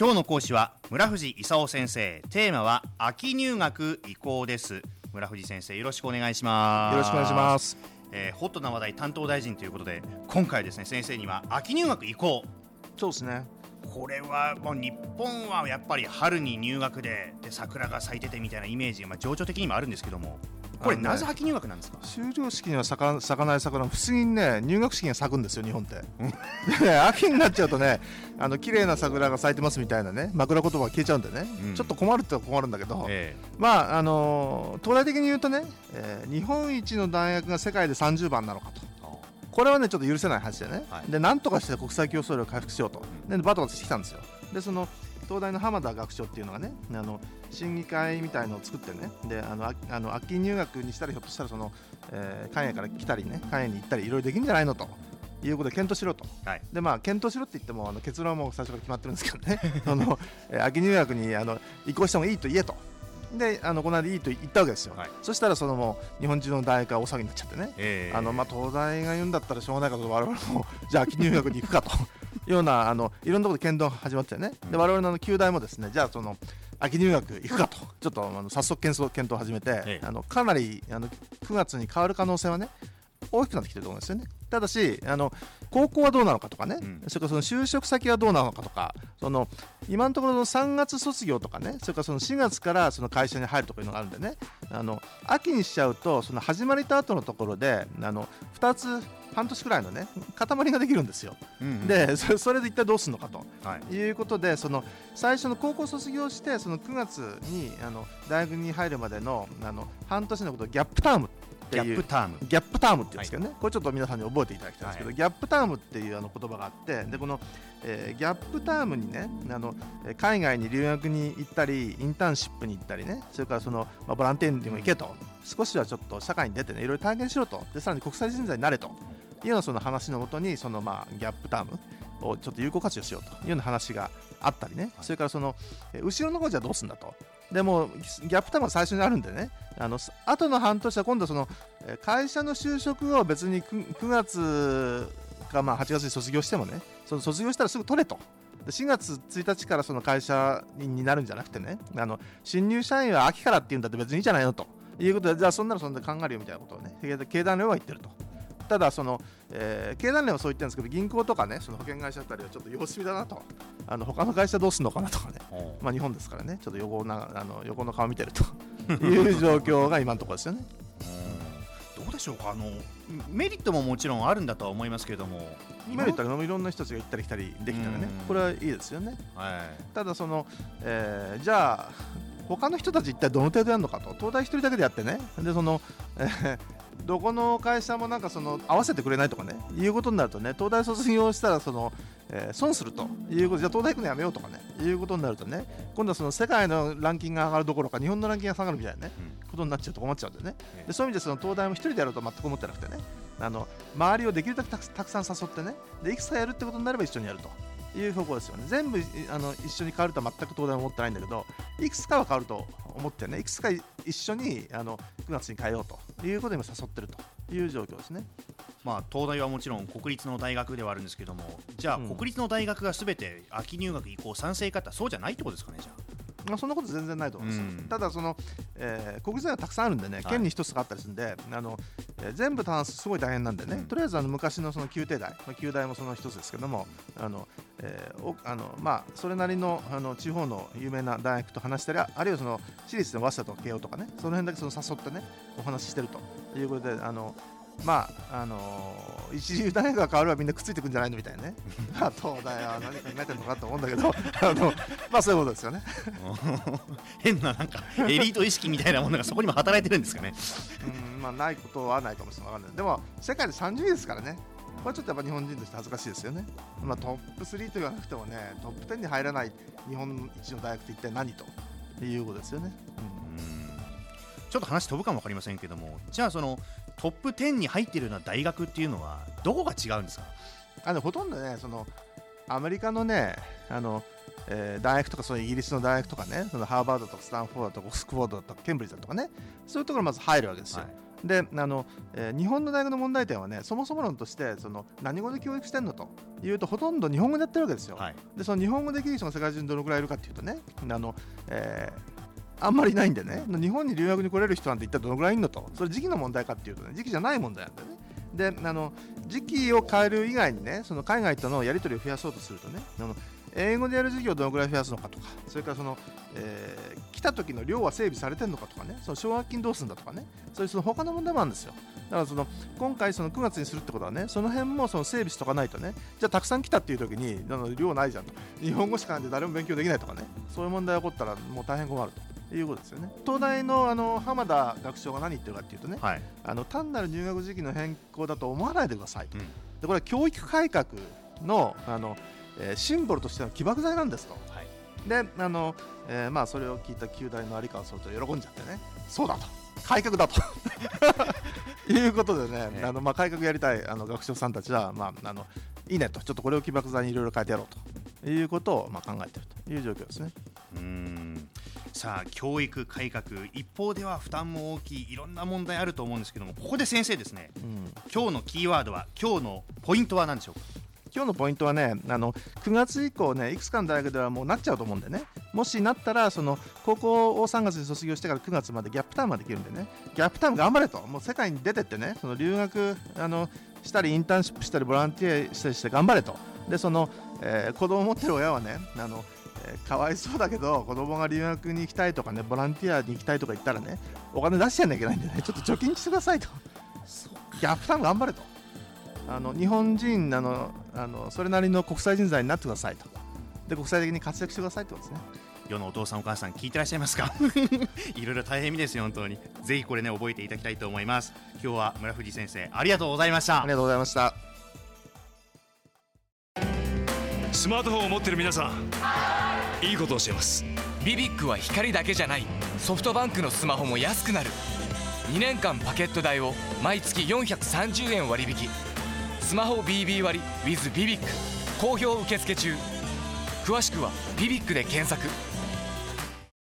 今日の講師は村藤勲先生。テーマは秋入学移行です。村藤先生よろしくお願いします。よろしくお願いします、えー、ホットな話題担当大臣ということで今回ですね先生には秋入学移行。そうですね。これはもう日本はやっぱり春に入学でで桜が咲いててみたいなイメージが、まあ、情緒的にもあるんですけどもこれなぜ秋入学なんですか？修了式には咲か咲かない桜不思議にね入学式には咲くんですよ日本って。で ね秋になっちゃうとねあの綺麗な桜が咲いてますみたいなね枕言葉が消えちゃうんでね、うん。ちょっと困るっては困るんだけど、えまああのー東大的に言うとね、えー日本一の大学が世界で30番なのかと。えこれはねちょっと許せない話でね、はい。でなんとかして国際競争力を回復しようと。でバタバタしてきたんですよ。でその東大の浜田学長っていうのがねあの審議会みたいのを作ってねであのああの秋入学にしたらひょっとしたらその、えー、関営から来たりね関営に行ったりいろいろできるんじゃないのということで検討しろと。はい。でまあ検討しろって言ってもあの結論はもう最初から決まってるんですけどね。あの、えー秋入学にあの移行してもいいと言えと。であのこの間いいと言ったわけですよ、はい。そしたらそのもう日本中の大学が大騒ぎになっちゃってね。ええあのまあ、東大が言うんだったらしょうがないから我々もじゃあ秋入学に行くかとようなあのいろんなところで検討が始まってね。で我々の旧大もですねじゃあその秋入学行くかと。ちょっとあの早速検討検討を始めて、ええ。あのかなりあの9月に変わる可能性はね大きくなってきてると思うんですよね。ただしあの高校はどうなのかとかね、うん。それからその就職先はどうなのかとかその今のところの3月卒業とかねそれからその4月からその会社に入るとかいうのがあるんでねあの秋にしちゃうとその始まりと後のところであの2つ半年くらいのね塊ができるんですよ、うんうん。でそそれで一体どうするのかと。はい。いうことでその最初の高校卒業してその9月にあの大学に入るまでのあの半年のことをギャップタームってギいうャップターム。ギャップタームって言うんですけどね、これちょっと皆さんに覚えていただきたいんですけど、はい。ギャップタームっていうあの言葉があってでこの、えーギャップタームにねあのえー海外に留学に行ったりインターンシップに行ったりねそれからその、まあ、ボランティアにも行けと。少しはちょっと社会に出てねいろいろ体験しろと。でさらに国際人材になれというようなその話のもとにその、まあ、ギャップタームをちょっと有効活用しようというような話があったりね、それからそのえー後ろの方じゃどうするんだと。でもギャップタームは最初にあるんでね。あのす後の半年は今度そのえー会社の就職を別に 9, 9月かまあ8月に卒業してもねその卒業したらすぐ取れと。で4月1日からその会社になるんじゃなくてねあの新入社員は秋からっていうんだって別にいいじゃないのと。いうことでじゃあそんなのそんな考えるよみたいなことをね経経団連は言ってるとただその、えー経団連はそう言ってるんですけど銀行とかねその保険会社あたりはちょっと様子見だなと。あの他の会社どうするのかなとかね。まあ、日本ですからね、ちょっと横なあの横の顔見てると。いう状況が今のところですよね。どうでしょうか。あのメリットももちろんあるんだとは思いますけれども。メリットはいろんな人たちが行ったり来たりできたらね。うん、これはいいですよね。はい。ただその、えーじゃあ、他の人たち一体どの程度やるのかと、東大一人だけでやってね、でその、えーどこの会社もなんかその合わせてくれないとかね、いうことになるとね、東大卒業したらその、えー損するということ、じゃあ東大行くのやめようとかね、いうことになるとね、今度はその世界のランキングが上がるどころか、日本のランキングが下がるみたいなね、ことになっちゃうと困っちゃうんでね、ええでそういう意味でその東大も一人でやろうと全く思ってなくてね、あの周りをできるだけたくさん誘ってね、でいくつかやるってことになれば一緒にやると。いう方向ですよね。全部いあの一緒に変わるとは全く東大は思ってないんだけどいくつかは変わると思ってねいくつか一緒にあの9月に変えようということで今誘ってるという状況ですね。まあ、東大はもちろん国立の大学ではあるんですけどもじゃあ、うん。国立の大学がすべて秋入学以降賛成かってそうじゃないってことですかねじゃまあ、そんなこと全然ないと思います。よ、うん。ただその、えー国立大はたくさんあるんでね、はい。県に一つがあったりするんで、あのえー全部単数すごい大変なんでね、うん。とりあえずあの昔のその宮廷大、まあ、旧大もその一つですけども、あのえーおあのまあ、それなりのあの地方の有名な大学と話したり、ああるいはその私立の早稲田とか慶応とかね、その辺だけその誘ってね、お話ししてるということで、あのまああのー一流大学が変わればみんなくっついてくんじゃないのみたいなね、ま あ東大は何考えてるのかと思うんだけど、あのまあそういうことですよね。あ変ななんかエリート意識みたいなものがそこにも働いてるんですかねうんまあ、ないことはないかもしれないでも、世界で30位ですからね。これちょっとやっぱ日本人として恥ずかしいですよね。まあ、トップ3と言わなくてもね、トップ10に入らない日本一の大学って一体何ということですよね。うんちょっと話飛ぶかも分かりませんけどもじゃあそのトップ10に入っているような大学っていうのはどこが違うんですか？あのほとんどね、そのアメリカのね、あのえー大学とかそういうイギリスの大学とかね、そのハーバードとかスタンフォードとかオックスフォードとかケンブリッジだとかね、そういうところまず入るわけですよ。はいであの、えー日本の大学の問題点はねそもそも論としてその何語で教育してんのというとほとんど日本語でやってるわけですよ。はいでその日本語できる人が世界中にどのくらいいるかっていうとねあの、えーあんまりないんでね。日本に留学に来れる人なんて一体どのくらいいるのと。それ時期の問題かっていうとね時期じゃない問題なんだよね。であの時期を変える以外にねその海外とのやり取りを増やそうとするとねあの英語でやる授業をどのくらい増やすのかとかそれからその、えー来た時の寮は整備されてるのかとかねその奨学金どうするんだとかねそういうその他の問題もあるんですよ。だからその今回その9月にするってことはねその辺もその整備しとかないとねじゃあたくさん来たっていう時にあの寮ないじゃんと。日本語しかないんで誰も勉強できないとかねそういう問題が起こったらもう大変困ると。いうことですよね。東大のあの浜田学長が何言ってるかっていうとねはい。あの単なる入学時期の変更だと思わないでくださいと、うん。でこれは教育改革のあの、えーシンボルとしての起爆剤なんですと。はい。であの、えーまあ、それを聞いた旧大の有川総長喜んじゃってねそうだと。改革だと。いうことでね、ええ。あのまあ、改革やりたいあの学長さんたちは、まあ、あのいいねと。ちょっとこれを起爆剤にいろいろ変えてやろうと。いうことを、まあ、考えているという状況ですね。うーんさあ教育改革。一方では負担も大きい。いろんな問題あると思うんですけどもここで先生ですね。うん。今日のキーワードは今日のポイントは何でしょうか？今日のポイントはねあの9月以降ねいくつかの大学ではもうなっちゃうと思うんでね。もしなったらその高校を3月に卒業してから9月までギャップタイムができるんでね。ギャップタイム頑張れと。もう世界に出てってねその留学あのしたりインターンシップしたりボランティアしたりして頑張れと。でその、えー子供を持ってる親はねあの、えーかわいそうだけど子供が留学に行きたいとかねボランティアに行きたいとか言ったらねお金出しちゃなきゃいけないんでね。ちょっと貯金してくださいと。ギャップタイム頑張れと。あの日本人あのあのそれなりの国際人材になってくださいと。で国際的に活躍してくださいってことですね。世のお父さんお母さん聞いてらっしゃいますか？いろいろ大変ですよ本当に。ぜひこれね覚えていただきたいと思います。今日は村藤先生ありがとうございました。ありがとうございました。スマートフォンを持ってる皆さんいいことをしてます。ビビックは光だけじゃない。ソフトバンクのスマホも安くなる。2年間パケット代を毎月430円割引。スマホ BB 割 with ビビック好評受付中。詳しくはビビックで検索。